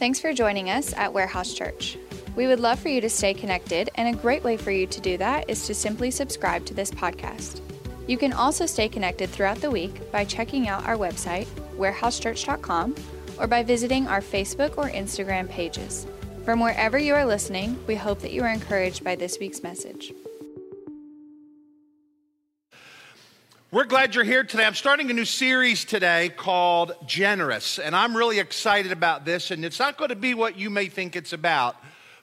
Thanks for joining us at Warehouse Church. We would love for you to stay connected, and a great way for you to do that is to simply subscribe to this podcast. You can also stay connected throughout the week by checking out our website, warehousechurch.com, or by visiting our Facebook or Instagram pages. From wherever you are listening, we hope that you are encouraged by this week's message. We're glad you're here today. I'm starting a new series today called Generous, and I'm really excited about this. And it's not going to be what you may think it's about,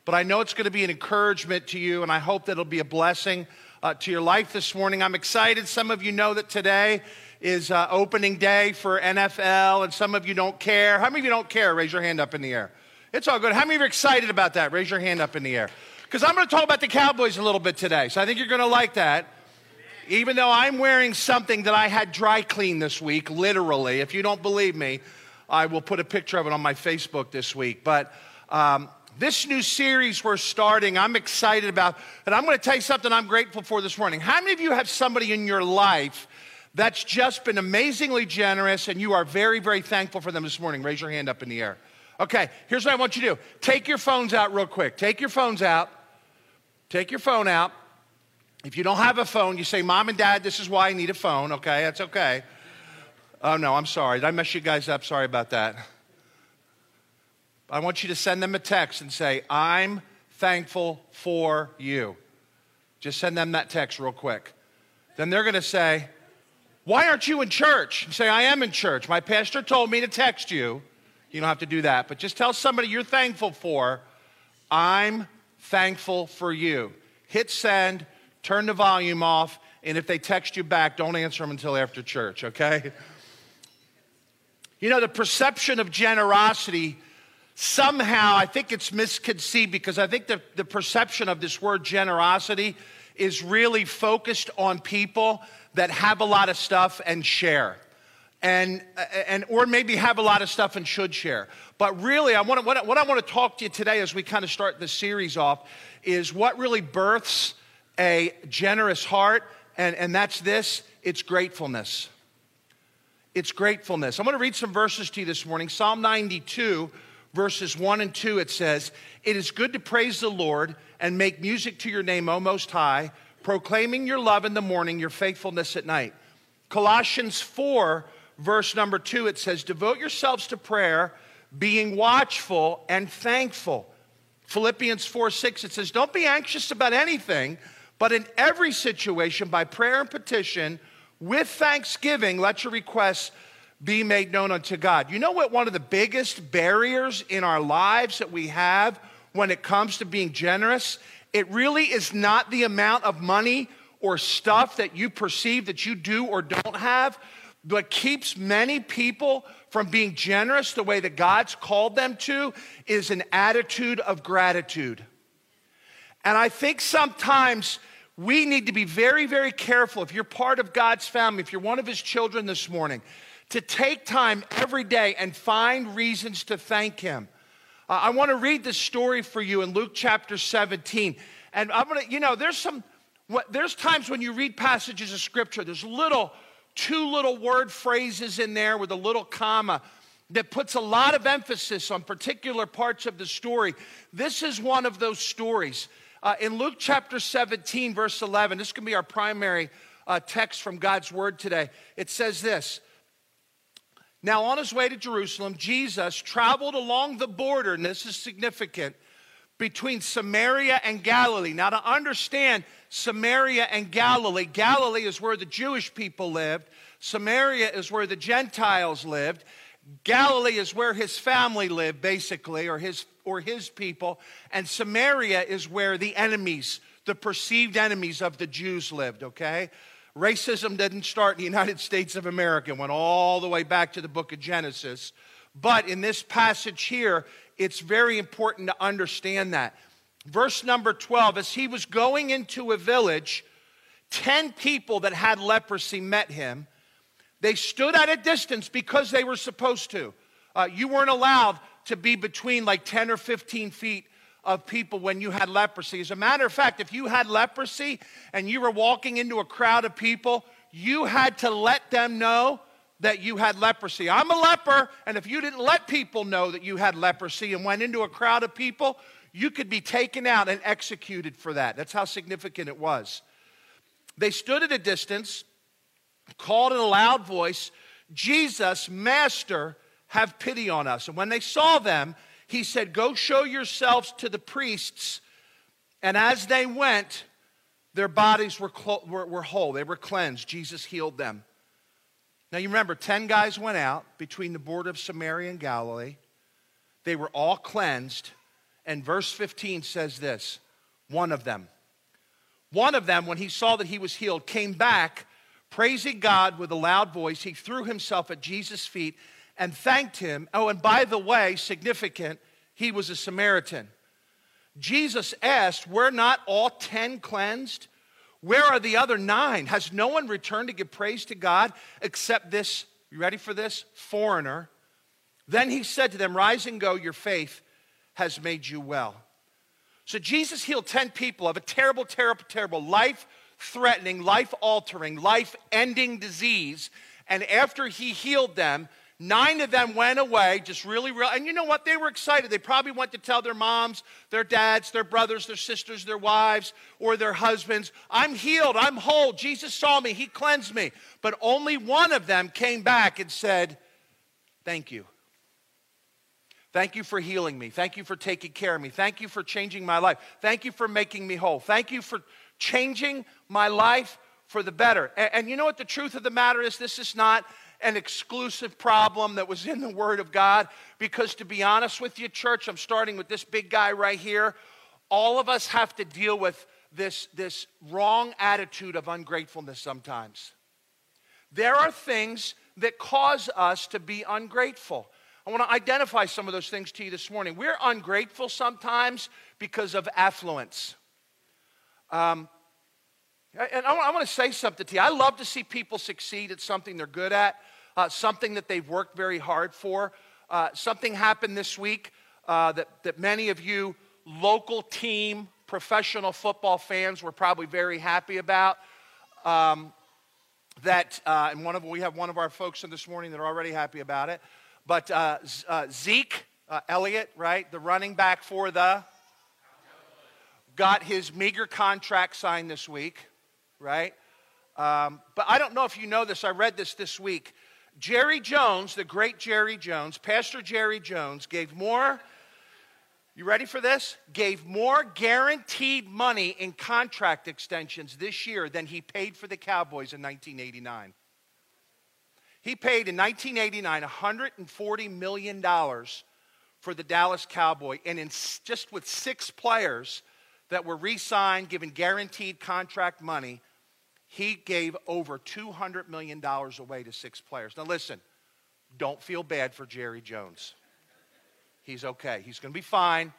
but I know it's going to be an encouragement to you, and I hope that it'll be a blessing uh, to your life this morning. I'm excited. Some of you know that today is uh, opening day for NFL, and some of you don't care. How many of you don't care? Raise your hand up in the air. It's all good. How many of you are excited about that? Raise your hand up in the air. Because I'm going to talk about the Cowboys a little bit today, so I think you're going to like that even though I'm wearing something that I had dry clean this week, literally. If you don't believe me, I will put a picture of it on my Facebook this week. But um, this new series we're starting, I'm excited about. And I'm going to tell you something I'm grateful for this morning. How many of you have somebody in your life that's just been amazingly generous and you are very, very thankful for them this morning? Raise your hand up in the air. Okay, here's what I want you to do take your phones out real quick. Take your phones out. Take your phone out. If you don't have a phone, you say, Mom and Dad, this is why I need a phone. Okay, that's okay. Oh, no, I'm sorry. Did I mess you guys up? Sorry about that. I want you to send them a text and say, I'm thankful for you. Just send them that text real quick. Then they're going to say, Why aren't you in church? You say, I am in church. My pastor told me to text you. You don't have to do that, but just tell somebody you're thankful for, I'm thankful for you. Hit send turn the volume off, and if they text you back, don't answer them until after church, okay? You know, the perception of generosity, somehow, I think it's misconceived because I think the, the perception of this word generosity is really focused on people that have a lot of stuff and share. And, and or maybe have a lot of stuff and should share. But really, I want to, what, what I want to talk to you today as we kind of start this series off is what really births a generous heart, and, and that's this it's gratefulness. It's gratefulness. I'm going to read some verses to you this morning. Psalm 92, verses 1 and 2, it says, It is good to praise the Lord and make music to your name, O Most High, proclaiming your love in the morning, your faithfulness at night. Colossians 4, verse number 2, it says, Devote yourselves to prayer, being watchful and thankful. Philippians 4 6, it says, Don't be anxious about anything but in every situation, by prayer and petition, with thanksgiving, let your requests be made known unto God. You know what one of the biggest barriers in our lives that we have when it comes to being generous? It really is not the amount of money or stuff that you perceive that you do or don't have, but keeps many people from being generous the way that God's called them to is an attitude of gratitude. And I think sometimes we need to be very, very careful if you're part of God's family, if you're one of His children this morning, to take time every day and find reasons to thank Him. Uh, I want to read this story for you in Luke chapter 17. And I'm going to, you know, there's some, what, there's times when you read passages of scripture, there's little, two little word phrases in there with a little comma that puts a lot of emphasis on particular parts of the story. This is one of those stories. Uh, in Luke chapter 17, verse 11, this can be our primary uh, text from God's word today. It says this Now, on his way to Jerusalem, Jesus traveled along the border, and this is significant, between Samaria and Galilee. Now, to understand Samaria and Galilee, Galilee is where the Jewish people lived, Samaria is where the Gentiles lived. Galilee is where his family lived, basically, or his or his people, and Samaria is where the enemies, the perceived enemies of the Jews lived, okay? Racism didn't start in the United States of America, it went all the way back to the book of Genesis. But in this passage here, it's very important to understand that. Verse number 12 as he was going into a village, 10 people that had leprosy met him. They stood at a distance because they were supposed to. Uh, you weren't allowed to be between like 10 or 15 feet of people when you had leprosy. As a matter of fact, if you had leprosy and you were walking into a crowd of people, you had to let them know that you had leprosy. I'm a leper, and if you didn't let people know that you had leprosy and went into a crowd of people, you could be taken out and executed for that. That's how significant it was. They stood at a distance, called in a loud voice, Jesus, Master, have pity on us. And when they saw them, he said, Go show yourselves to the priests. And as they went, their bodies were, clo- were, were whole, they were cleansed. Jesus healed them. Now you remember, 10 guys went out between the border of Samaria and Galilee. They were all cleansed. And verse 15 says this one of them, one of them, when he saw that he was healed, came back praising God with a loud voice. He threw himself at Jesus' feet and thanked him. Oh, and by the way, significant, he was a Samaritan. Jesus asked, Were not all 10 cleansed? Where are the other nine? Has no one returned to give praise to God except this, you ready for this? Foreigner. Then he said to them, Rise and go, your faith has made you well. So Jesus healed 10 people of a terrible, terrible, terrible, life threatening, life altering, life ending disease. And after he healed them, Nine of them went away, just really, real. And you know what? They were excited. They probably went to tell their moms, their dads, their brothers, their sisters, their wives, or their husbands, I'm healed, I'm whole. Jesus saw me, He cleansed me. But only one of them came back and said, Thank you. Thank you for healing me. Thank you for taking care of me. Thank you for changing my life. Thank you for making me whole. Thank you for changing my life for the better. And, and you know what the truth of the matter is? This is not an exclusive problem that was in the Word of God. Because to be honest with you, church, I'm starting with this big guy right here. All of us have to deal with this, this wrong attitude of ungratefulness sometimes. There are things that cause us to be ungrateful. I want to identify some of those things to you this morning. We're ungrateful sometimes because of affluence. Um, and I want, to say something to you. I love to see people succeed at something they're good at, uh, something that they've worked very hard for. Uh, something happened this week uh, that, that many of you local team professional football fans were probably very happy about. Um, that, uh, and one of we have one of our folks in this morning that are already happy about it. But uh, uh, Zeke Elliott, right, the running back for the, got his meager contract signed this week right? Um, but I don't know if you know this. I read this this week. Jerry Jones, the great Jerry Jones, Pastor Jerry Jones, gave more, you ready for this? Gave more guaranteed money in contract extensions this year than he paid for the Cowboys in 1989. He paid in 1989 $140 million for the Dallas Cowboy, and in, just with six players that were re signed, given guaranteed contract money, he gave over $200 million away to six players. Now, listen, don't feel bad for Jerry Jones. He's okay, he's going to be fine.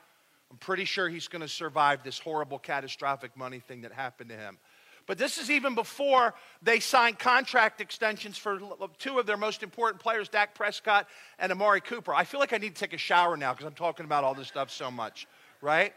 I'm pretty sure he's going to survive this horrible, catastrophic money thing that happened to him. But this is even before they signed contract extensions for two of their most important players, Dak Prescott and Amari Cooper. I feel like I need to take a shower now because I'm talking about all this stuff so much, right?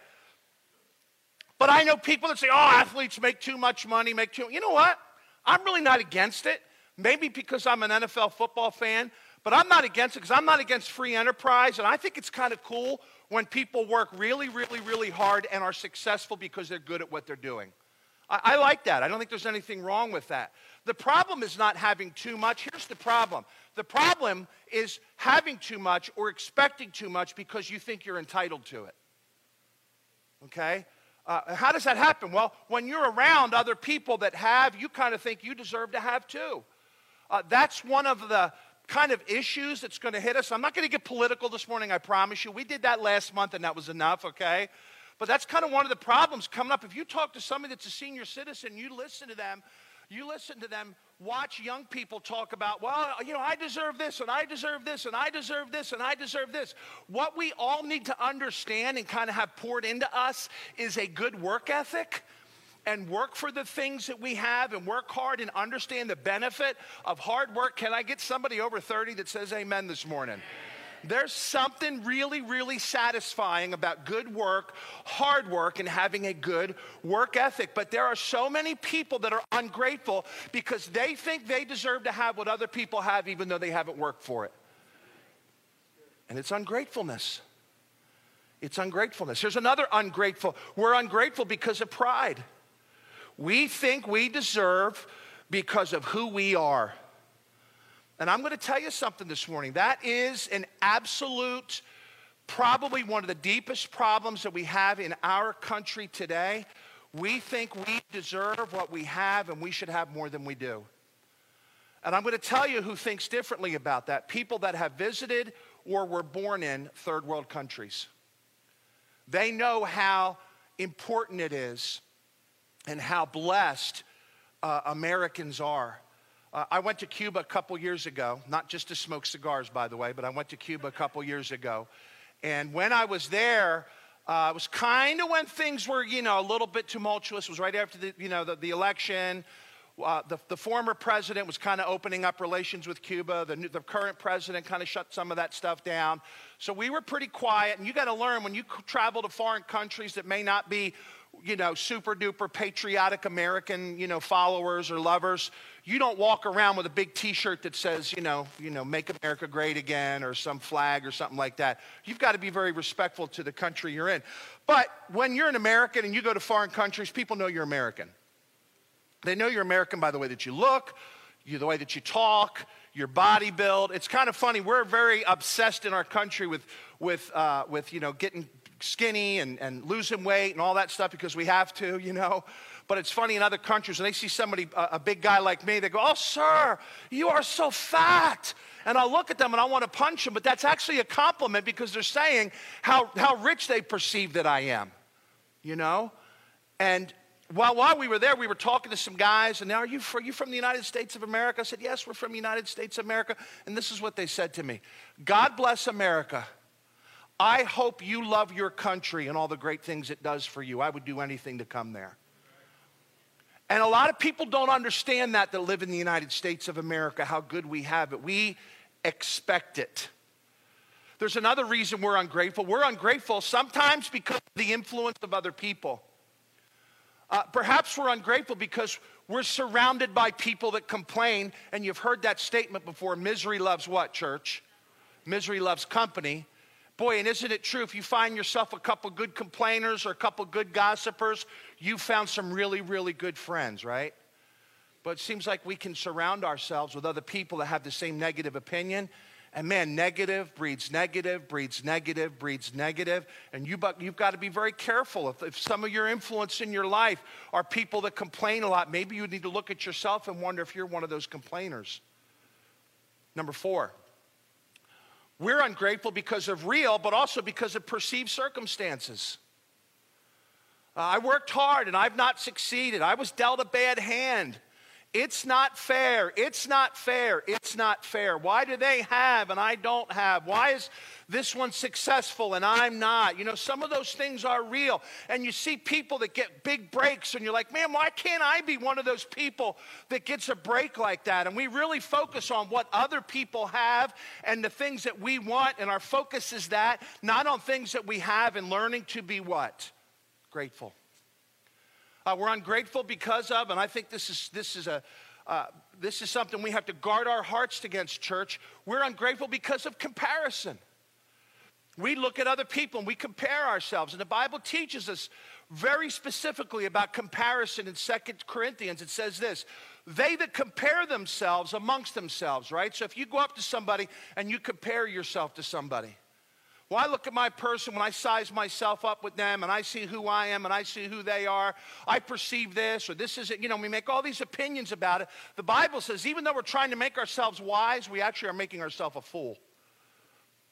But I know people that say, oh, athletes make too much money, make too. You know what? I'm really not against it. Maybe because I'm an NFL football fan, but I'm not against it because I'm not against free enterprise. And I think it's kind of cool when people work really, really, really hard and are successful because they're good at what they're doing. I, I like that. I don't think there's anything wrong with that. The problem is not having too much. Here's the problem the problem is having too much or expecting too much because you think you're entitled to it. Okay? Uh, how does that happen? Well, when you're around other people that have, you kind of think you deserve to have too. Uh, that's one of the kind of issues that's going to hit us. I'm not going to get political this morning, I promise you. We did that last month and that was enough, okay? But that's kind of one of the problems coming up. If you talk to somebody that's a senior citizen, you listen to them, you listen to them watch young people talk about, well, you know, I deserve this and I deserve this and I deserve this and I deserve this. What we all need to understand and kind of have poured into us is a good work ethic and work for the things that we have and work hard and understand the benefit of hard work. Can I get somebody over 30 that says amen this morning? There's something really, really satisfying about good work, hard work, and having a good work ethic. But there are so many people that are ungrateful because they think they deserve to have what other people have, even though they haven't worked for it. And it's ungratefulness. It's ungratefulness. Here's another ungrateful. We're ungrateful because of pride. We think we deserve because of who we are. And I'm going to tell you something this morning. That is an absolute, probably one of the deepest problems that we have in our country today. We think we deserve what we have and we should have more than we do. And I'm going to tell you who thinks differently about that people that have visited or were born in third world countries. They know how important it is and how blessed uh, Americans are. Uh, I went to Cuba a couple years ago, not just to smoke cigars, by the way, but I went to Cuba a couple years ago. And when I was there, uh, it was kind of when things were, you know, a little bit tumultuous. It was right after the, you know, the, the election. Uh, the, the, former president was kind of opening up relations with Cuba. The, new, the current president kind of shut some of that stuff down. So we were pretty quiet. And you got to learn when you travel to foreign countries that may not be you know, super duper patriotic American, you know, followers or lovers. You don't walk around with a big T-shirt that says, you know, you know, "Make America Great Again" or some flag or something like that. You've got to be very respectful to the country you're in. But when you're an American and you go to foreign countries, people know you're American. They know you're American by the way that you look, you, the way that you talk, your body build. It's kind of funny. We're very obsessed in our country with, with, uh, with you know, getting skinny and, and losing weight and all that stuff because we have to, you know. But it's funny in other countries when they see somebody, a, a big guy like me, they go, Oh, sir, you are so fat. And I'll look at them and I want to punch them, but that's actually a compliment because they're saying how, how rich they perceive that I am, you know? And while, while we were there, we were talking to some guys, and now, are you, are you from the United States of America? I said, Yes, we're from the United States of America. And this is what they said to me God bless America. I hope you love your country and all the great things it does for you. I would do anything to come there. And a lot of people don't understand that that live in the United States of America, how good we have it. We expect it. There's another reason we're ungrateful. We're ungrateful sometimes because of the influence of other people. Uh, perhaps we're ungrateful because we're surrounded by people that complain, and you've heard that statement before misery loves what, church? Misery loves company. Boy, and isn't it true if you find yourself a couple good complainers or a couple good gossipers, you've found some really, really good friends, right? But it seems like we can surround ourselves with other people that have the same negative opinion. And man, negative breeds negative, breeds negative, breeds negative. And you, you've got to be very careful. If, if some of your influence in your life are people that complain a lot, maybe you need to look at yourself and wonder if you're one of those complainers. Number four, we're ungrateful because of real, but also because of perceived circumstances. Uh, I worked hard and I've not succeeded. I was dealt a bad hand. It's not fair. It's not fair. It's not fair. Why do they have and I don't have? Why is this one successful and I'm not? You know, some of those things are real. And you see people that get big breaks and you're like, man, why can't I be one of those people that gets a break like that? And we really focus on what other people have and the things that we want. And our focus is that, not on things that we have and learning to be what? Grateful. Uh, we're ungrateful because of, and I think this is, this is a, uh, this is something we have to guard our hearts against, church. We're ungrateful because of comparison. We look at other people and we compare ourselves. And the Bible teaches us very specifically about comparison in Second Corinthians. It says this they that compare themselves amongst themselves, right? So if you go up to somebody and you compare yourself to somebody, well, I look at my person when I size myself up with them and I see who I am and I see who they are. I perceive this or this is it. You know, we make all these opinions about it. The Bible says even though we're trying to make ourselves wise, we actually are making ourselves a fool.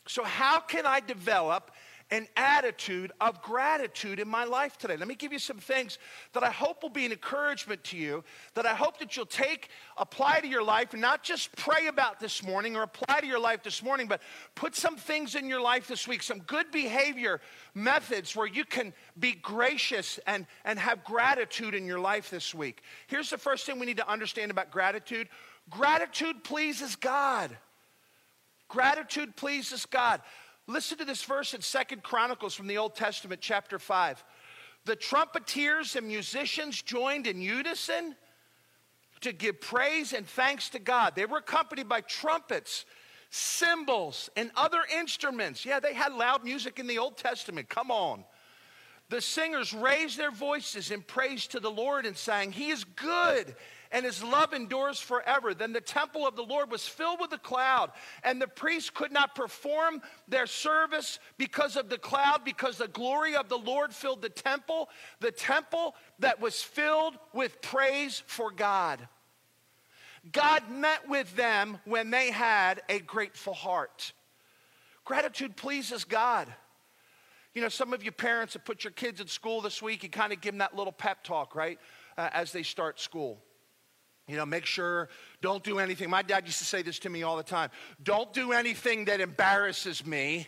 So, how can I develop an attitude of gratitude in my life today. Let me give you some things that I hope will be an encouragement to you, that I hope that you'll take, apply to your life, and not just pray about this morning or apply to your life this morning, but put some things in your life this week, some good behavior methods where you can be gracious and, and have gratitude in your life this week. Here's the first thing we need to understand about gratitude gratitude pleases God. Gratitude pleases God. Listen to this verse in Second Chronicles from the Old Testament, chapter 5. The trumpeters and musicians joined in unison to give praise and thanks to God. They were accompanied by trumpets, cymbals, and other instruments. Yeah, they had loud music in the Old Testament. Come on. The singers raised their voices in praise to the Lord and sang, He is good and his love endures forever. Then the temple of the Lord was filled with a cloud, and the priests could not perform their service because of the cloud, because the glory of the Lord filled the temple, the temple that was filled with praise for God. God met with them when they had a grateful heart. Gratitude pleases God. You know, some of you parents have put your kids in school this week, you kind of give them that little pep talk, right, uh, as they start school. You know, make sure, don't do anything. My dad used to say this to me all the time don't do anything that embarrasses me,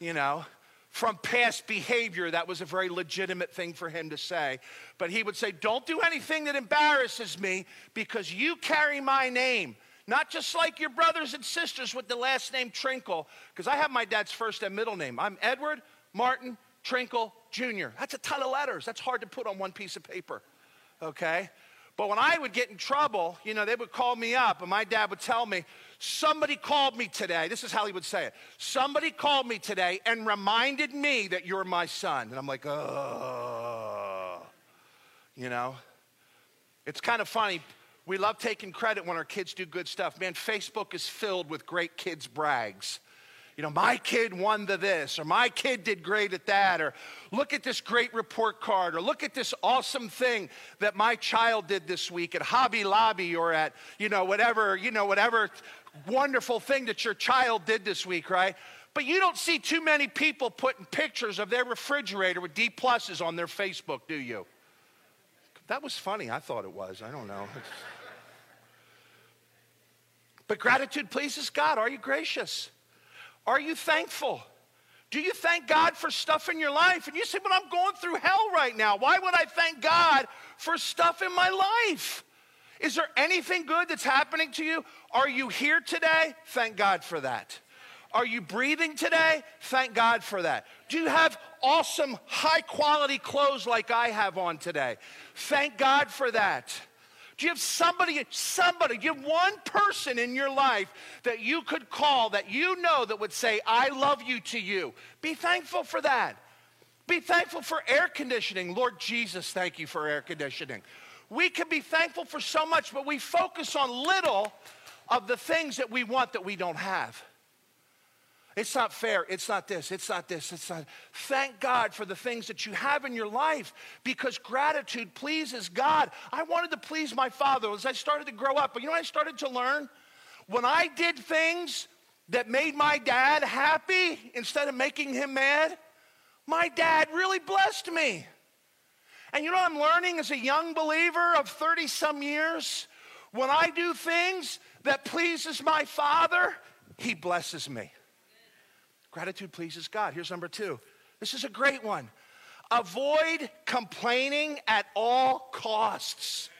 you know. From past behavior, that was a very legitimate thing for him to say. But he would say, Don't do anything that embarrasses me because you carry my name. Not just like your brothers and sisters with the last name Trinkle, because I have my dad's first and middle name. I'm Edward Martin Trinkle Jr. That's a ton of letters. That's hard to put on one piece of paper, okay? But when I would get in trouble, you know, they would call me up, and my dad would tell me, Somebody called me today. This is how he would say it. Somebody called me today and reminded me that you're my son. And I'm like, oh, you know? It's kind of funny. We love taking credit when our kids do good stuff. Man, Facebook is filled with great kids' brags you know, my kid won the this, or my kid did great at that, or look at this great report card, or look at this awesome thing that my child did this week at Hobby Lobby, or at, you know, whatever, you know, whatever wonderful thing that your child did this week, right? But you don't see too many people putting pictures of their refrigerator with D pluses on their Facebook, do you? That was funny. I thought it was. I don't know. but gratitude pleases God. Are you gracious? Are you thankful? Do you thank God for stuff in your life? And you say, but I'm going through hell right now. Why would I thank God for stuff in my life? Is there anything good that's happening to you? Are you here today? Thank God for that. Are you breathing today? Thank God for that. Do you have awesome, high quality clothes like I have on today? Thank God for that. Do you have somebody, somebody, give one person in your life that you could call that you know that would say, I love you to you? Be thankful for that. Be thankful for air conditioning. Lord Jesus, thank you for air conditioning. We can be thankful for so much, but we focus on little of the things that we want that we don't have. It's not fair. It's not this. It's not this. It's not. Thank God for the things that you have in your life because gratitude pleases God. I wanted to please my father as I started to grow up. But you know I started to learn? When I did things that made my dad happy instead of making him mad, my dad really blessed me. And you know what I'm learning as a young believer of 30 some years? When I do things that pleases my father, he blesses me. Gratitude pleases God. Here's number two. This is a great one. Avoid complaining at all costs.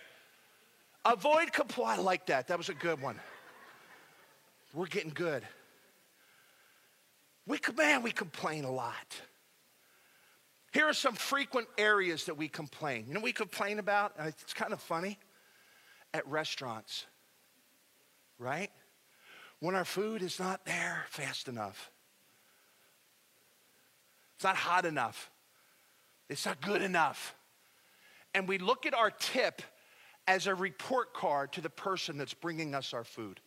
Avoid compl- I like that. That was a good one. We're getting good. We, man, we complain a lot. Here are some frequent areas that we complain. You know we complain about? It's kind of funny. At restaurants, right? When our food is not there fast enough. It's not hot enough. It's not good enough. And we look at our tip as a report card to the person that's bringing us our food.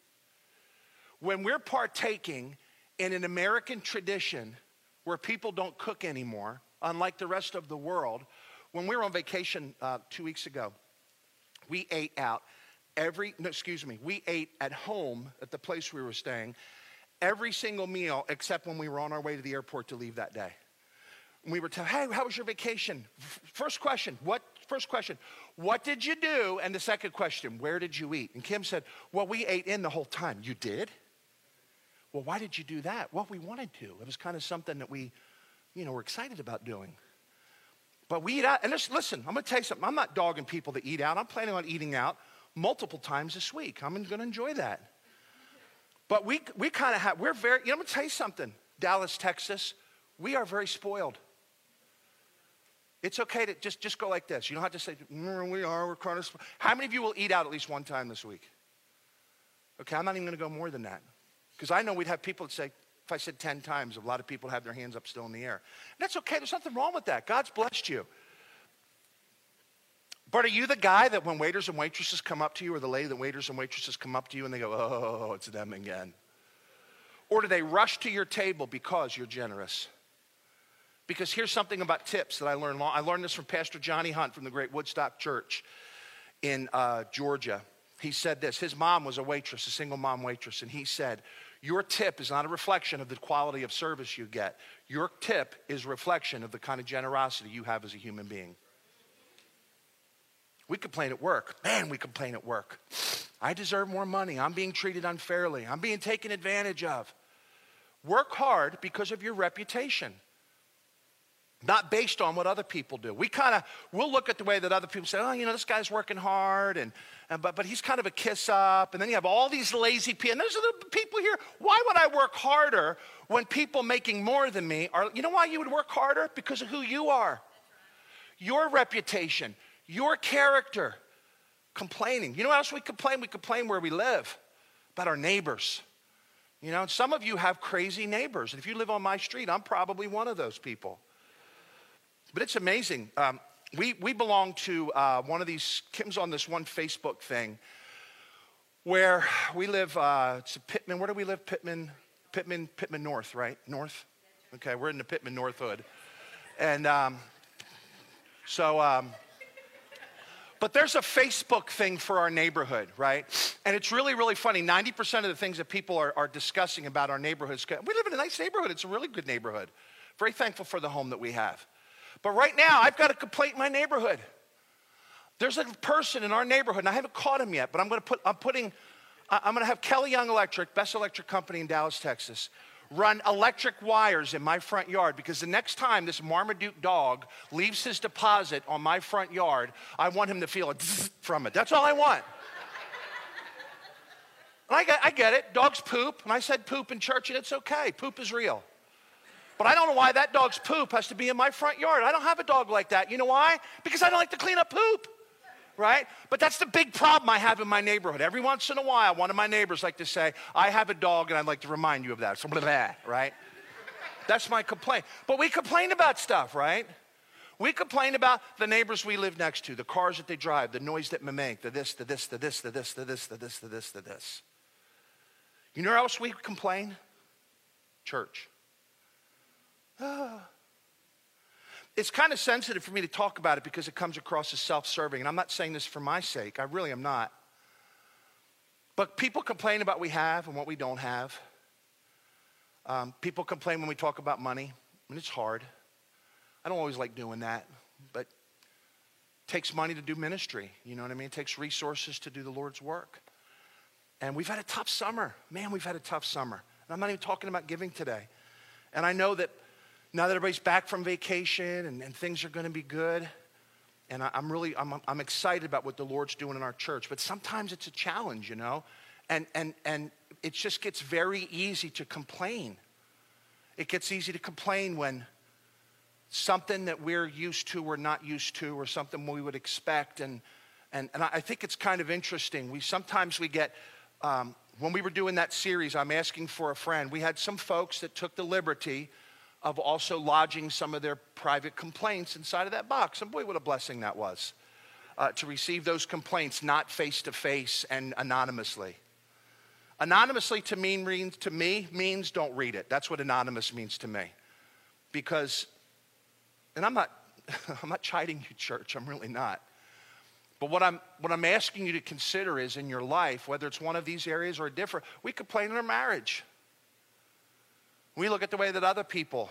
When we're partaking in an American tradition where people don't cook anymore, unlike the rest of the world, when we were on vacation uh, two weeks ago, we ate out every, no, excuse me, we ate at home at the place we were staying every single meal except when we were on our way to the airport to leave that day we were telling, hey, how was your vacation? First question, what? First question, what did you do? And the second question, where did you eat? And Kim said, well, we ate in the whole time. You did? Well, why did you do that? Well, we wanted to. It was kind of something that we, you know, were excited about doing. But we eat out, and just, listen, I'm gonna tell you something. I'm not dogging people to eat out. I'm planning on eating out multiple times this week. I'm gonna enjoy that. But we, we kind of have, we're very, you know, I'm going to tell you something. Dallas, Texas, we are very spoiled. It's okay to just, just go like this. You don't have to say, mm, we are, we're of. How many of you will eat out at least one time this week? Okay, I'm not even going to go more than that. Because I know we'd have people that say, if I said 10 times, a lot of people have their hands up still in the air. And that's okay. There's nothing wrong with that. God's blessed you. But are you the guy that when waiters and waitresses come up to you, or the lady that waiters and waitresses come up to you and they go, oh, it's them again? Or do they rush to your table because you're generous? Because here's something about tips that I learned. I learned this from Pastor Johnny Hunt from the Great Woodstock Church in uh, Georgia. He said this. His mom was a waitress, a single mom waitress, and he said, Your tip is not a reflection of the quality of service you get. Your tip is a reflection of the kind of generosity you have as a human being. We complain at work. Man, we complain at work. I deserve more money. I'm being treated unfairly. I'm being taken advantage of. Work hard because of your reputation, not based on what other people do. We kind of, we'll look at the way that other people say, oh, you know, this guy's working hard, and, and but, but he's kind of a kiss up. And then you have all these lazy people. And those are the people here. Why would I work harder when people making more than me are, you know why you would work harder? Because of who you are, your reputation your character. Complaining. You know what else we complain? We complain where we live, about our neighbors. You know, some of you have crazy neighbors. And if you live on my street, I'm probably one of those people. But it's amazing. Um, we, we belong to uh, one of these, Kim's on this one Facebook thing where we live, uh, it's Pitman, where do we live? Pitman, Pitman, Pitman North, right? North? Okay, we're in the Pitman North Hood. And um, so um, but there's a Facebook thing for our neighborhood, right? And it's really, really funny. 90% of the things that people are, are discussing about our neighborhoods, we live in a nice neighborhood. It's a really good neighborhood. Very thankful for the home that we have. But right now, I've got a complaint in my neighborhood. There's a person in our neighborhood, and I haven't caught him yet, but I'm going to put, I'm putting, I'm going to have Kelly Young Electric, best electric company in Dallas, Texas run electric wires in my front yard because the next time this Marmaduke dog leaves his deposit on my front yard, I want him to feel a from it. That's all I want. I get, I get it. Dogs poop. And I said poop in church, and it's okay. Poop is real. But I don't know why that dog's poop has to be in my front yard. I don't have a dog like that. You know why? Because I don't like to clean up poop right? But that's the big problem I have in my neighborhood. Every once in a while, one of my neighbors like to say, I have a dog and I'd like to remind you of that. So blah, blah, right? That's my complaint. But we complain about stuff, right? We complain about the neighbors we live next to, the cars that they drive, the noise that they make, the this, the this, the this, the this, the this, the this, the this, the this. You know where else we complain? Church. It's kind of sensitive for me to talk about it because it comes across as self serving. And I'm not saying this for my sake, I really am not. But people complain about what we have and what we don't have. Um, people complain when we talk about money, and it's hard. I don't always like doing that, but it takes money to do ministry. You know what I mean? It takes resources to do the Lord's work. And we've had a tough summer. Man, we've had a tough summer. And I'm not even talking about giving today. And I know that now that everybody's back from vacation and, and things are going to be good, and I, am really I'm, I'm excited about what the Lord's doing in our church. But sometimes it's a challenge, you know, and and and it just gets very easy to complain. It gets easy to complain when something that we're used to or not used to, or something we would expect, and and and I think it's kind of interesting. We sometimes we get. Um, when we were doing that series, I'm asking for a friend. We had some folks that took the liberty of also lodging some of their private complaints inside of that box. And boy, what a blessing that was uh, to receive those complaints not face to face and anonymously. Anonymously to, mean, means, to me means don't read it. That's what anonymous means to me. Because, and I'm not, I'm not chiding you, church, I'm really not. But what I'm, what I'm asking you to consider is in your life, whether it's one of these areas or a different, we complain in our marriage. We look at the way that other people,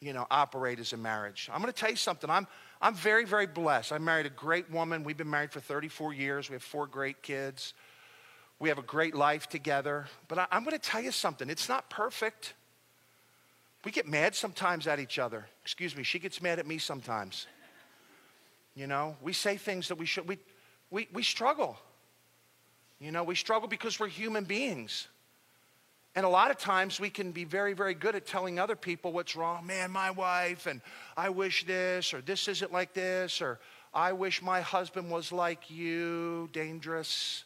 you know, operate as a marriage. I'm going to tell you something. I'm, I'm very, very blessed. I married a great woman. We've been married for 34 years. We have four great kids. We have a great life together. But I, I'm going to tell you something. It's not perfect. We get mad sometimes at each other. Excuse me, she gets mad at me sometimes. You know, we say things that we should, we, we, we struggle. You know, we struggle because we're human beings. And a lot of times we can be very, very good at telling other people what's wrong. Man, my wife, and I wish this, or this isn't like this, or I wish my husband was like you, dangerous.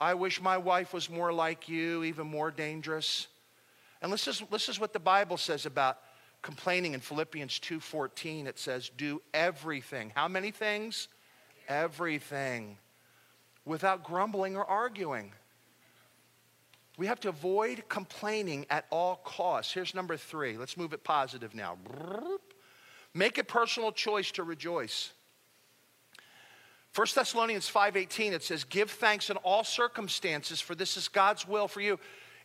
I wish my wife was more like you, even more dangerous. And this is, this is what the Bible says about complaining in Philippians 2:14. It says, "Do everything." How many things? Everything. Without grumbling or arguing. We have to avoid complaining at all costs. Here's number three. Let's move it positive now. Make a personal choice to rejoice. 1 Thessalonians 5:18 it says give thanks in all circumstances for this is God's will for you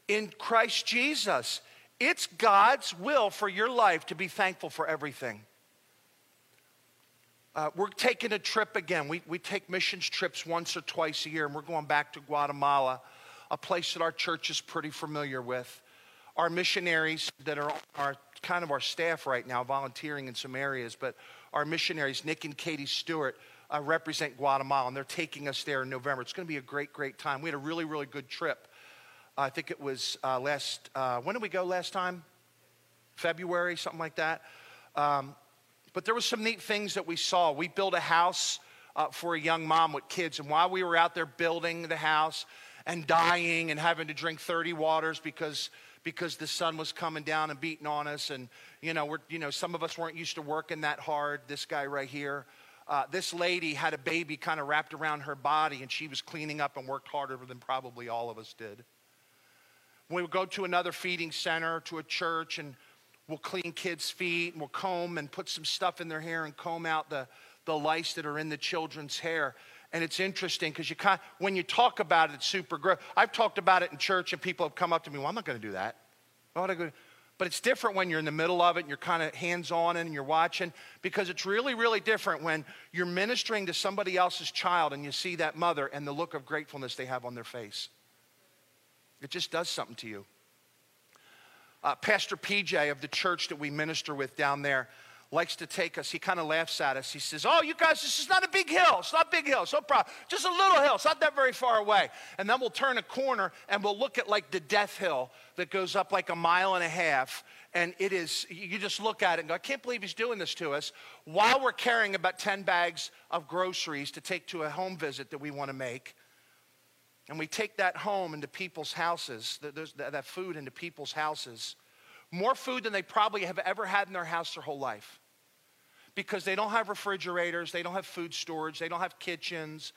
in Christ Jesus. It's God's will for your life to be thankful for everything. Uh, we're taking a trip again. We, we take missions trips once or twice a year, and we're going back to Guatemala, a place that our church is pretty familiar with. Our missionaries that are, are kind of our staff right now, volunteering in some areas, but our missionaries, Nick and Katie Stewart, uh, represent Guatemala, and they're taking us there in November. It's going to be a great, great time. We had a really, really good trip. I think it was uh, last, uh, when did we go last time? February, something like that. Um, but there was some neat things that we saw. We built a house uh, for a young mom with kids, and while we were out there building the house and dying and having to drink 30 waters because because the sun was coming down and beating on us, and you know, we're, you know, some of us weren't used to working that hard. This guy right here, uh, this lady had a baby kind of wrapped around her body, and she was cleaning up and worked harder than probably all of us did. We would go to another feeding center, to a church, and we'll clean kids' feet, and we'll comb and put some stuff in their hair and comb out the, the lice that are in the children's hair. And it's interesting because you kind when you talk about it, it's super gross. I've talked about it in church, and people have come up to me, "Well, I'm not going to do that." Why would I go? But it's different when you're in the middle of it and you're kind of hands on and you're watching because it's really, really different when you're ministering to somebody else's child and you see that mother and the look of gratefulness they have on their face. It just does something to you. Uh, Pastor PJ of the church that we minister with down there likes to take us. He kind of laughs at us. He says, Oh, you guys, this is not a big hill. It's not a big hill. It's no problem. Just a little hill. It's not that very far away. And then we'll turn a corner and we'll look at like the death hill that goes up like a mile and a half. And it is, you just look at it and go, I can't believe he's doing this to us while we're carrying about 10 bags of groceries to take to a home visit that we want to make. And we take that home into people's houses, that food into people's houses. More food than they probably have ever had in their house their whole life. Because they don't have refrigerators, they don't have food storage, they don't have kitchens.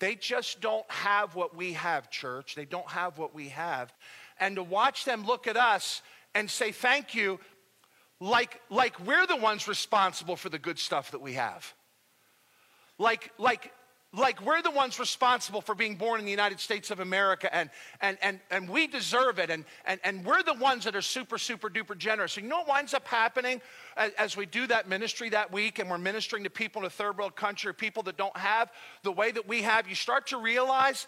They just don't have what we have, church. They don't have what we have. And to watch them look at us and say thank you like, like we're the ones responsible for the good stuff that we have. Like, like like we're the ones responsible for being born in the United States of America and, and, and, and we deserve it and, and, and we're the ones that are super, super duper generous. You know what winds up happening as, as we do that ministry that week and we're ministering to people in a third world country or people that don't have the way that we have? You start to realize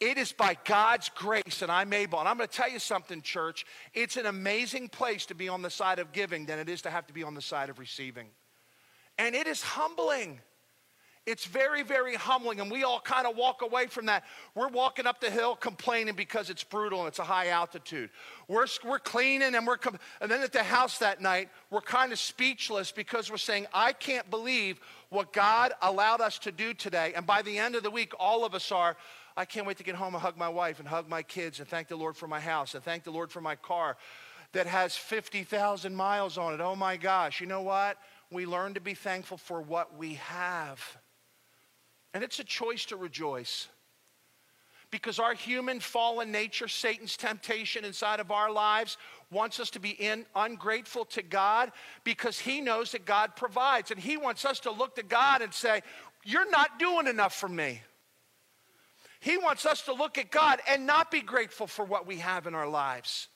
it is by God's grace that I'm able. And I'm going to tell you something, church. It's an amazing place to be on the side of giving than it is to have to be on the side of receiving. And it is humbling. It's very, very humbling, and we all kind of walk away from that. We're walking up the hill complaining because it's brutal and it's a high altitude. We're, we're cleaning, and we're com- and then at the house that night, we're kind of speechless because we're saying, "I can't believe what God allowed us to do today." And by the end of the week, all of us are. I can't wait to get home and hug my wife and hug my kids and thank the Lord for my house and thank the Lord for my car that has 50,000 miles on it. Oh my gosh, you know what? We learn to be thankful for what we have. And it's a choice to rejoice. Because our human fallen nature, Satan's temptation inside of our lives, wants us to be in, ungrateful to God because he knows that God provides. And he wants us to look to God and say, You're not doing enough for me. He wants us to look at God and not be grateful for what we have in our lives.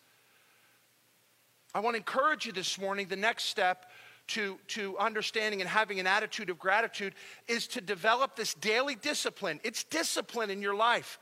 I want to encourage you this morning. The next step to, to understanding and having an attitude of gratitude is to develop this daily discipline. It's discipline in your life.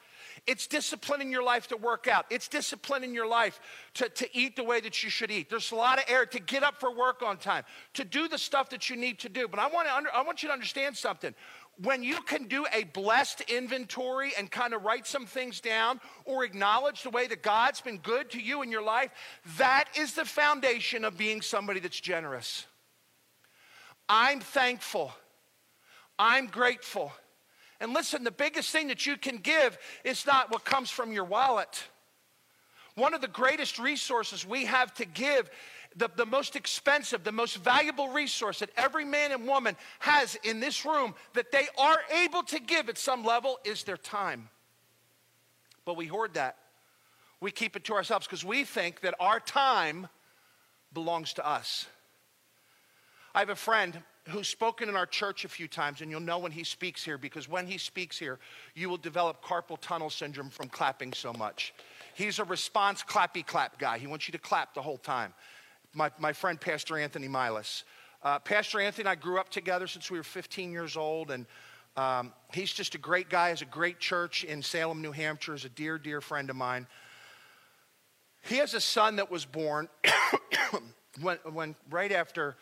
It's discipline in your life to work out. It's discipline in your life to, to eat the way that you should eat. There's a lot of air to get up for work on time, to do the stuff that you need to do. But I want, to under, I want you to understand something. When you can do a blessed inventory and kind of write some things down or acknowledge the way that God's been good to you in your life, that is the foundation of being somebody that's generous. I'm thankful. I'm grateful. And listen, the biggest thing that you can give is not what comes from your wallet. One of the greatest resources we have to give, the, the most expensive, the most valuable resource that every man and woman has in this room that they are able to give at some level is their time. But we hoard that. We keep it to ourselves because we think that our time belongs to us. I have a friend who's spoken in our church a few times, and you'll know when he speaks here because when he speaks here, you will develop carpal tunnel syndrome from clapping so much. He's a response clappy clap guy. He wants you to clap the whole time. My, my friend, Pastor Anthony Milas. Uh, Pastor Anthony and I grew up together since we were 15 years old, and um, he's just a great guy, has a great church in Salem, New Hampshire, is a dear, dear friend of mine. He has a son that was born when, when right after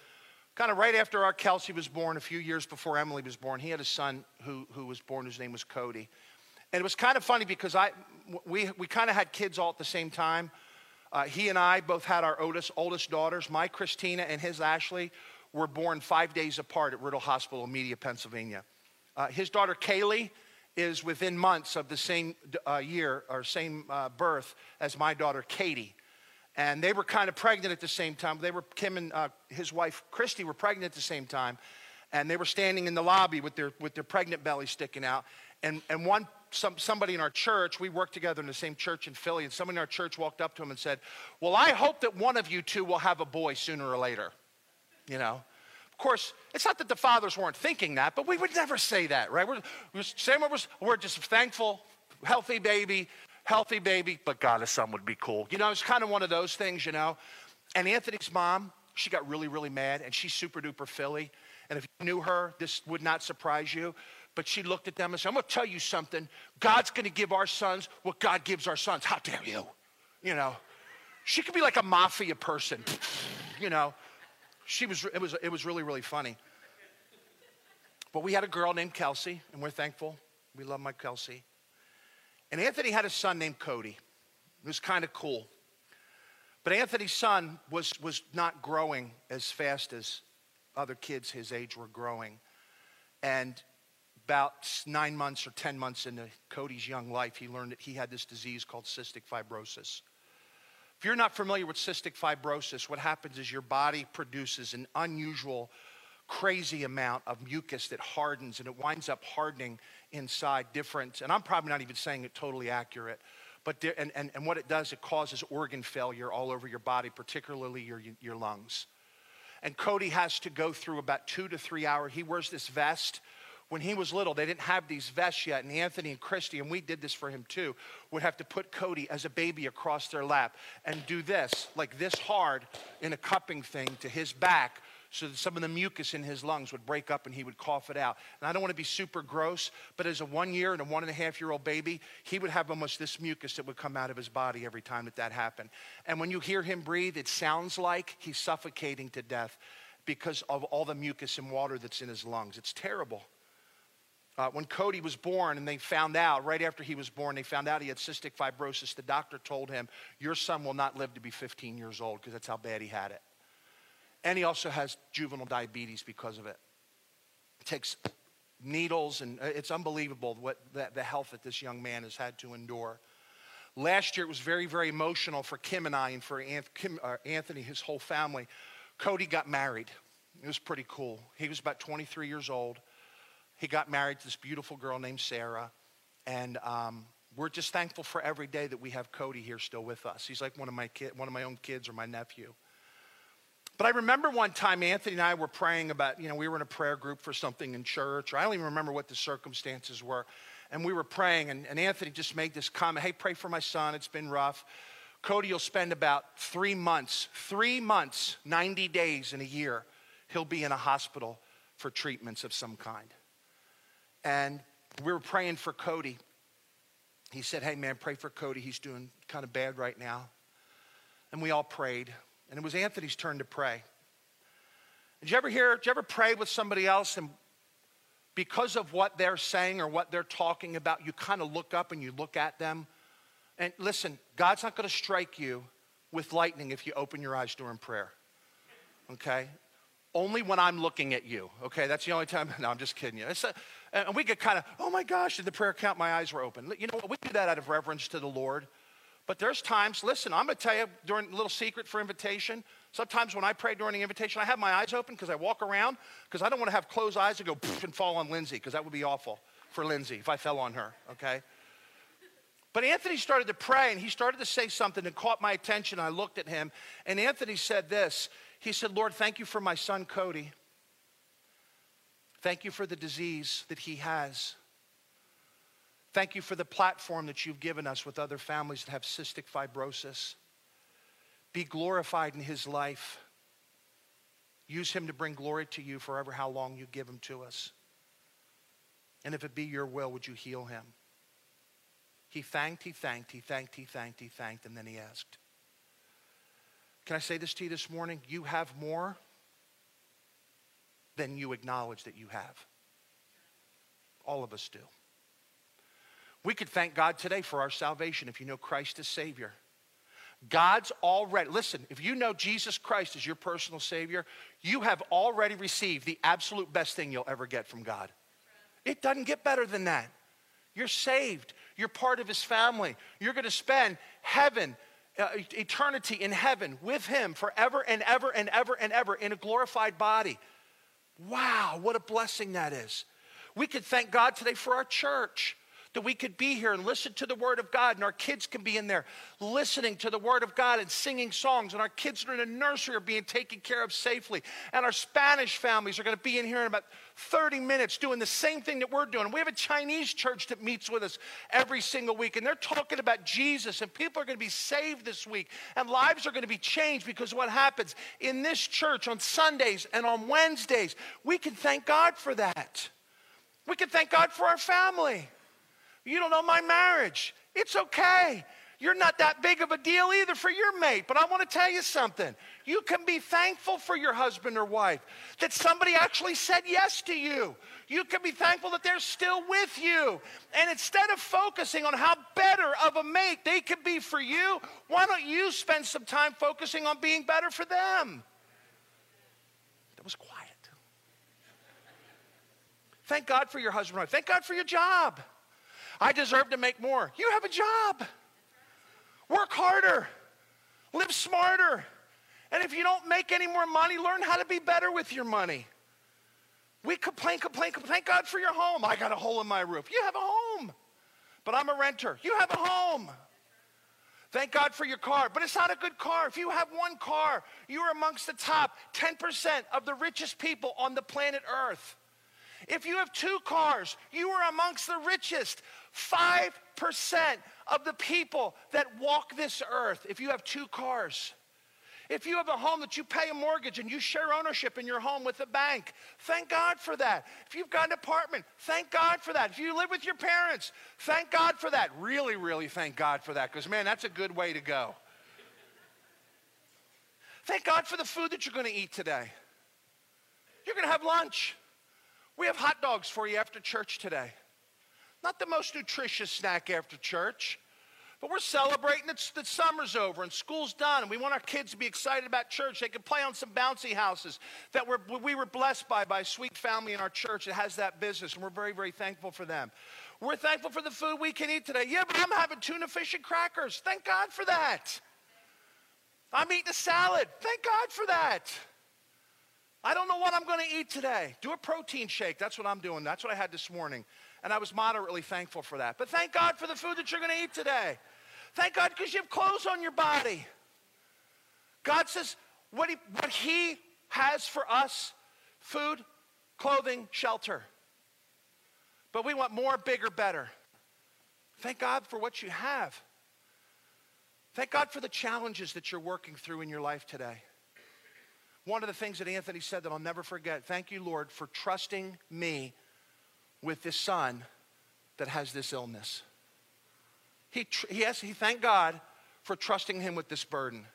kind of right after our Kelsey was born, a few years before Emily was born, he had a son who, who was born whose name was Cody. And it was kind of funny because I, we, we kind of had kids all at the same time. Uh, he and I both had our oldest, oldest daughters. My Christina and his Ashley were born five days apart at Riddle Hospital, Media, Pennsylvania. Uh, his daughter Kaylee is within months of the same uh, year or same uh, birth as my daughter Katie and they were kind of pregnant at the same time. They were Kim and uh, his wife Christy were pregnant at the same time, and they were standing in the lobby with their with their pregnant belly sticking out. And and one some, somebody in our church, we worked together in the same church in Philly, and somebody in our church walked up to him and said, "Well, I hope that one of you two will have a boy sooner or later." You know. Of course, it's not that the fathers weren't thinking that, but we would never say that, right? We're, we're, we're just thankful, healthy baby, healthy baby, but God, a son would be cool. You know, it's kind of one of those things, you know. And Anthony's mom, she got really, really mad, and she's super duper Philly. And if you knew her, this would not surprise you. But she looked at them and said, I'm going to tell you something. God's going to give our sons what God gives our sons. How dare you? You know, she could be like a mafia person, you know. She was, it was, it was really, really funny. But we had a girl named Kelsey, and we're thankful. We love my Kelsey. And Anthony had a son named Cody. Was kind of cool. But Anthony's son was, was not growing as fast as other kids his age were growing. And about nine months or 10 months into Cody's young life, he learned that he had this disease called cystic fibrosis. If you're not familiar with cystic fibrosis, what happens is your body produces an unusual, crazy amount of mucus that hardens and it winds up hardening inside different, and I'm probably not even saying it totally accurate, but there, and, and, and what it does, it causes organ failure all over your body, particularly your, your lungs. And Cody has to go through about two to three hours. He wears this vest. When he was little, they didn't have these vests yet, and Anthony and Christy, and we did this for him too, would have to put Cody as a baby across their lap and do this, like this hard in a cupping thing to his back so that some of the mucus in his lungs would break up and he would cough it out. And I don't want to be super gross, but as a one year and a one and a half year old baby, he would have almost this mucus that would come out of his body every time that that happened. And when you hear him breathe, it sounds like he's suffocating to death because of all the mucus and water that's in his lungs. It's terrible. Uh, when Cody was born and they found out, right after he was born, they found out he had cystic fibrosis, the doctor told him, Your son will not live to be 15 years old because that's how bad he had it. And he also has juvenile diabetes because of it. It takes needles, and uh, it's unbelievable what the, the health that this young man has had to endure. Last year, it was very, very emotional for Kim and I, and for uh, Anthony, his whole family. Cody got married. It was pretty cool. He was about 23 years old. He got married to this beautiful girl named Sarah. And um, we're just thankful for every day that we have Cody here still with us. He's like one of my, kid, one of my own kids or my nephew. But I remember one time Anthony and I were praying about, you know, we were in a prayer group for something in church, or I don't even remember what the circumstances were. And we were praying, and, and Anthony just made this comment Hey, pray for my son. It's been rough. Cody will spend about three months, three months, 90 days in a year, he'll be in a hospital for treatments of some kind. And we were praying for Cody. he said, Hey, man, pray for Cody. He's doing kind of bad right now. And we all prayed. And it was Anthony's turn to pray. Did you ever hear, did you ever pray with somebody else and because of what they're saying or what they're talking about, you kind of look up and you look at them? And listen, God's not going to strike you with lightning if you open your eyes during prayer. Okay? Only when I'm looking at you. Okay? That's the only time. No, I'm just kidding you. A, and we get kind of, oh my gosh, did the prayer count? My eyes were open. You know what? We do that out of reverence to the Lord. But there's times, listen, I'm going to tell you during a little secret for invitation. Sometimes when I pray during the invitation, I have my eyes open because I walk around because I don't want to have closed eyes and go and fall on Lindsay because that would be awful for Lindsay if I fell on her, okay? But Anthony started to pray and he started to say something that caught my attention. I looked at him and Anthony said this. He said, Lord, thank you for my son Cody. Thank you for the disease that he has. Thank you for the platform that you've given us with other families that have cystic fibrosis. Be glorified in his life. Use him to bring glory to you forever how long you give him to us. And if it be your will, would you heal him? He thanked, he thanked, he thanked, he thanked, he thanked, and then he asked. Can I say this to you this morning? You have more than you acknowledge that you have. All of us do. We could thank God today for our salvation if you know Christ as Savior. God's already, listen, if you know Jesus Christ as your personal Savior, you have already received the absolute best thing you'll ever get from God. It doesn't get better than that. You're saved, you're part of His family. You're going to spend heaven, uh, eternity in heaven with Him forever and ever and ever and ever in a glorified body. Wow, what a blessing that is. We could thank God today for our church that we could be here and listen to the Word of God, and our kids can be in there listening to the Word of God and singing songs, and our kids are in a nursery are being taken care of safely, and our Spanish families are going to be in here in about 30 minutes doing the same thing that we're doing. We have a Chinese church that meets with us every single week, and they're talking about Jesus, and people are going to be saved this week, and lives are going to be changed because what happens in this church on Sundays and on Wednesdays. We can thank God for that. We can thank God for our family. You don't know my marriage. It's okay. You're not that big of a deal either for your mate. But I want to tell you something. You can be thankful for your husband or wife that somebody actually said yes to you. You can be thankful that they're still with you. And instead of focusing on how better of a mate they could be for you, why don't you spend some time focusing on being better for them? That was quiet. Thank God for your husband or wife. Thank God for your job. I deserve to make more. You have a job. Work harder. Live smarter. And if you don't make any more money, learn how to be better with your money. We complain, complain, complain. Thank God for your home. I got a hole in my roof. You have a home. But I'm a renter. You have a home. Thank God for your car, but it's not a good car. If you have one car, you're amongst the top 10% of the richest people on the planet Earth. If you have two cars, you are amongst the richest. 5% of the people that walk this earth, if you have two cars. If you have a home that you pay a mortgage and you share ownership in your home with the bank, thank God for that. If you've got an apartment, thank God for that. If you live with your parents, thank God for that. Really, really thank God for that because, man, that's a good way to go. Thank God for the food that you're going to eat today. You're going to have lunch. We have hot dogs for you after church today. Not the most nutritious snack after church, but we're celebrating that, that summer's over and school's done, and we want our kids to be excited about church. They can play on some bouncy houses that we're, we were blessed by by a sweet family in our church that has that business, and we're very, very thankful for them. We're thankful for the food we can eat today. Yeah, but I'm having tuna fish and crackers. Thank God for that. I'm eating a salad. Thank God for that. I don't know what I'm going to eat today. Do a protein shake. That's what I'm doing. That's what I had this morning. And I was moderately thankful for that. But thank God for the food that you're going to eat today. Thank God because you have clothes on your body. God says what he, what he has for us food, clothing, shelter. But we want more, bigger, better. Thank God for what you have. Thank God for the challenges that you're working through in your life today. One of the things that Anthony said that I'll never forget thank you, Lord, for trusting me with this son that has this illness. He, tr- he, has, he thanked God for trusting him with this burden.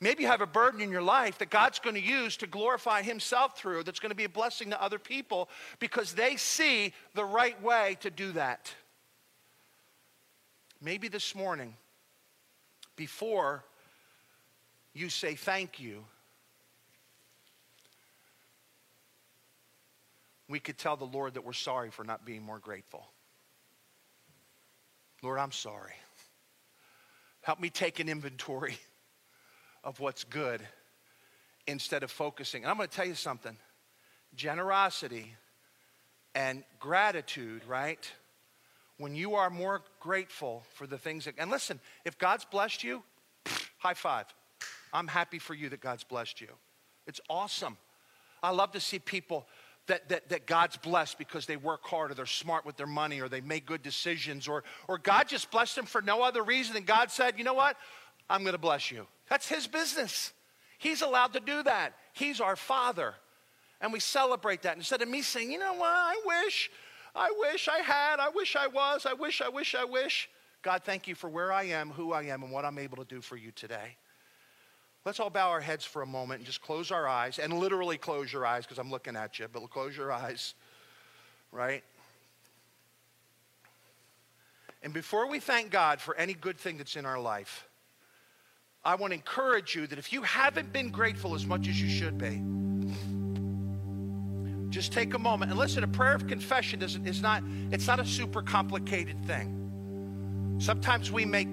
Maybe you have a burden in your life that God's going to use to glorify Himself through, that's going to be a blessing to other people because they see the right way to do that. Maybe this morning, before you say thank you, we could tell the Lord that we're sorry for not being more grateful. Lord, I'm sorry. Help me take an inventory of what's good instead of focusing. And I'm going to tell you something generosity and gratitude, right? When you are more grateful for the things that, and listen, if God's blessed you, high five. I'm happy for you that God's blessed you. It's awesome. I love to see people that, that, that God's blessed because they work hard or they're smart with their money or they make good decisions or, or God just blessed them for no other reason than God said, you know what? I'm going to bless you. That's his business. He's allowed to do that. He's our father. And we celebrate that instead of me saying, you know what, I wish, I wish I had, I wish I was, I wish, I wish, I wish. God, thank you for where I am, who I am, and what I'm able to do for you today. Let's all bow our heads for a moment and just close our eyes, and literally close your eyes because I'm looking at you, but close your eyes, right? And before we thank God for any good thing that's in our life, I want to encourage you that if you haven't been grateful as much as you should be, just take a moment and listen. A prayer of confession is, is not it's not a super complicated thing. Sometimes we make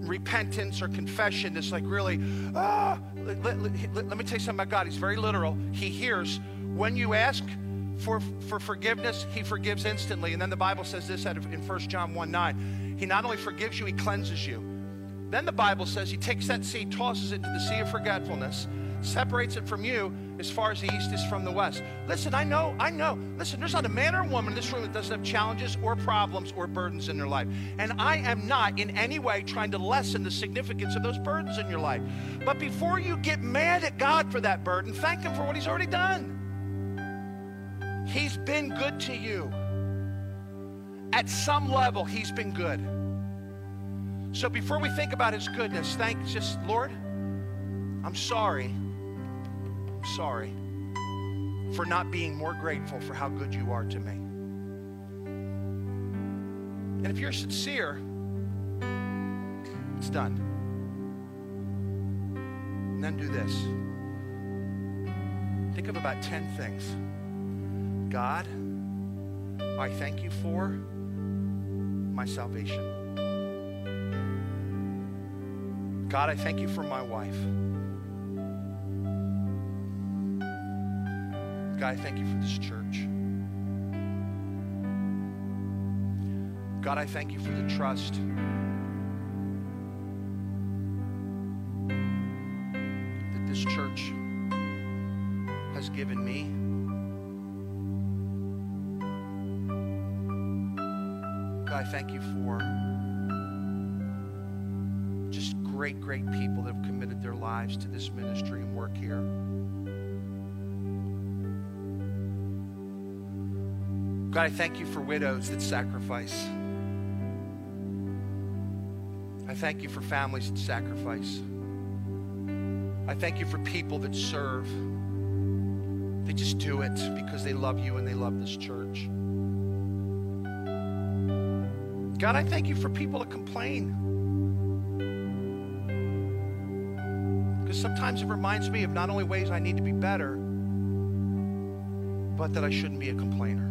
repentance or confession this like really ah. Let, let, let, let me tell you something about God. He's very literal. He hears when you ask for, for forgiveness, he forgives instantly. And then the Bible says this in 1 John 1 9. He not only forgives you, he cleanses you. Then the Bible says he takes that seed, tosses it into the sea of forgetfulness, separates it from you as far as the east is from the west. Listen, I know, I know. Listen, there's not a man or woman in this room that doesn't have challenges or problems or burdens in their life. And I am not in any way trying to lessen the significance of those burdens in your life. But before you get mad at God for that burden, thank Him for what He's already done. He's been good to you. At some level, He's been good. So before we think about his goodness, thank just, Lord, I'm sorry. Sorry for not being more grateful for how good you are to me. And if you're sincere, it's done. And then do this. Think of about 10 things. God, I thank you for my salvation. God, I thank you for my wife. God, I thank you for this church. God, I thank you for the trust that this church has given me. God, I thank you for just great, great people that have committed their lives to this ministry and work here. God, I thank you for widows that sacrifice. I thank you for families that sacrifice. I thank you for people that serve. They just do it because they love you and they love this church. God, I thank you for people that complain. Because sometimes it reminds me of not only ways I need to be better, but that I shouldn't be a complainer.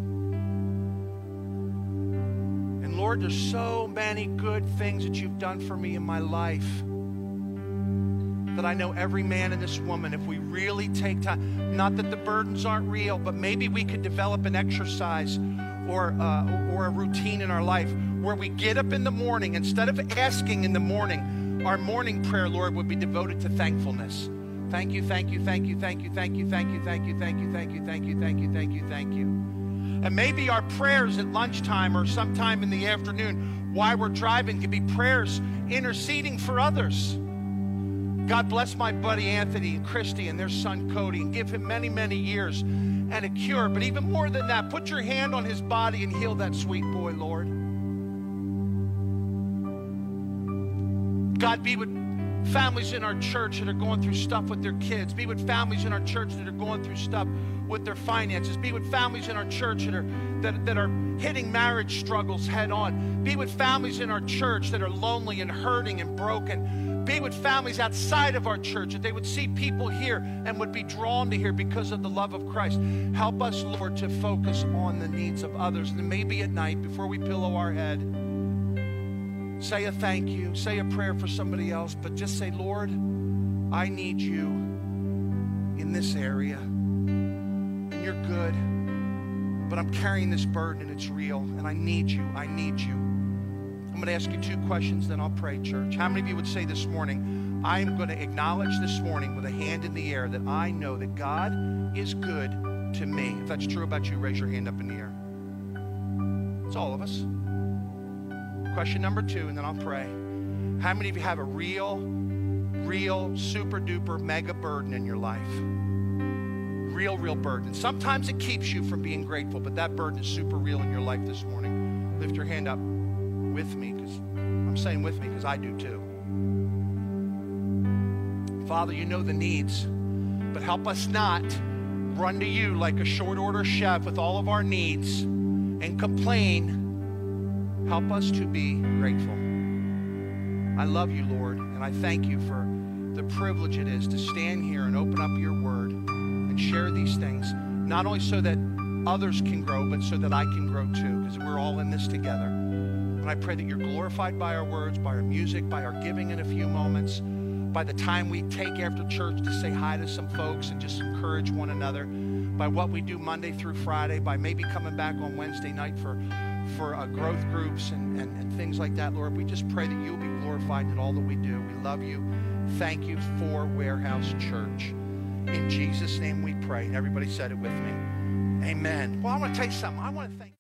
Lord, there's so many good things that you've done for me in my life that I know every man and this woman, if we really take time, not that the burdens aren't real, but maybe we could develop an exercise or, uh, or a routine in our life where we get up in the morning, instead of asking in the morning, our morning prayer, Lord, would be devoted to thankfulness. Thank you, thank you, thank you, thank you, thank you, thank you, thank you, thank you, thank you, thank you, thank you, thank you, thank you. And maybe our prayers at lunchtime or sometime in the afternoon while we're driving can be prayers interceding for others. God bless my buddy Anthony and Christy and their son Cody and give him many, many years and a cure. But even more than that, put your hand on his body and heal that sweet boy, Lord. God, be with families in our church that are going through stuff with their kids. Be with families in our church that are going through stuff with their finances. Be with families in our church that are, that, that are hitting marriage struggles head on. Be with families in our church that are lonely and hurting and broken. Be with families outside of our church that they would see people here and would be drawn to here because of the love of Christ. Help us, Lord, to focus on the needs of others. And maybe at night, before we pillow our head, say a thank you, say a prayer for somebody else, but just say, Lord, I need you in this area. And you're good, but I'm carrying this burden and it's real, and I need you. I need you. I'm going to ask you two questions, then I'll pray, church. How many of you would say this morning, I am going to acknowledge this morning with a hand in the air that I know that God is good to me? If that's true about you, raise your hand up in the air. It's all of us. Question number two, and then I'll pray. How many of you have a real, real, super duper mega burden in your life? Real, real burden. Sometimes it keeps you from being grateful, but that burden is super real in your life this morning. Lift your hand up with me, because I'm saying with me because I do too. Father, you know the needs, but help us not run to you like a short order chef with all of our needs and complain Help us to be grateful. I love you, Lord, and I thank you for the privilege it is to stand here and open up your word and share these things, not only so that others can grow, but so that I can grow too, because we're all in this together. And I pray that you're glorified by our words, by our music, by our giving in a few moments, by the time we take after church to say hi to some folks and just encourage one another, by what we do Monday through Friday, by maybe coming back on Wednesday night for for uh, growth groups and, and, and things like that, Lord. We just pray that you'll be glorified in all that we do. We love you. Thank you for Warehouse Church. In Jesus' name we pray. And everybody said it with me. Amen. Well, I want to tell you something. I want to thank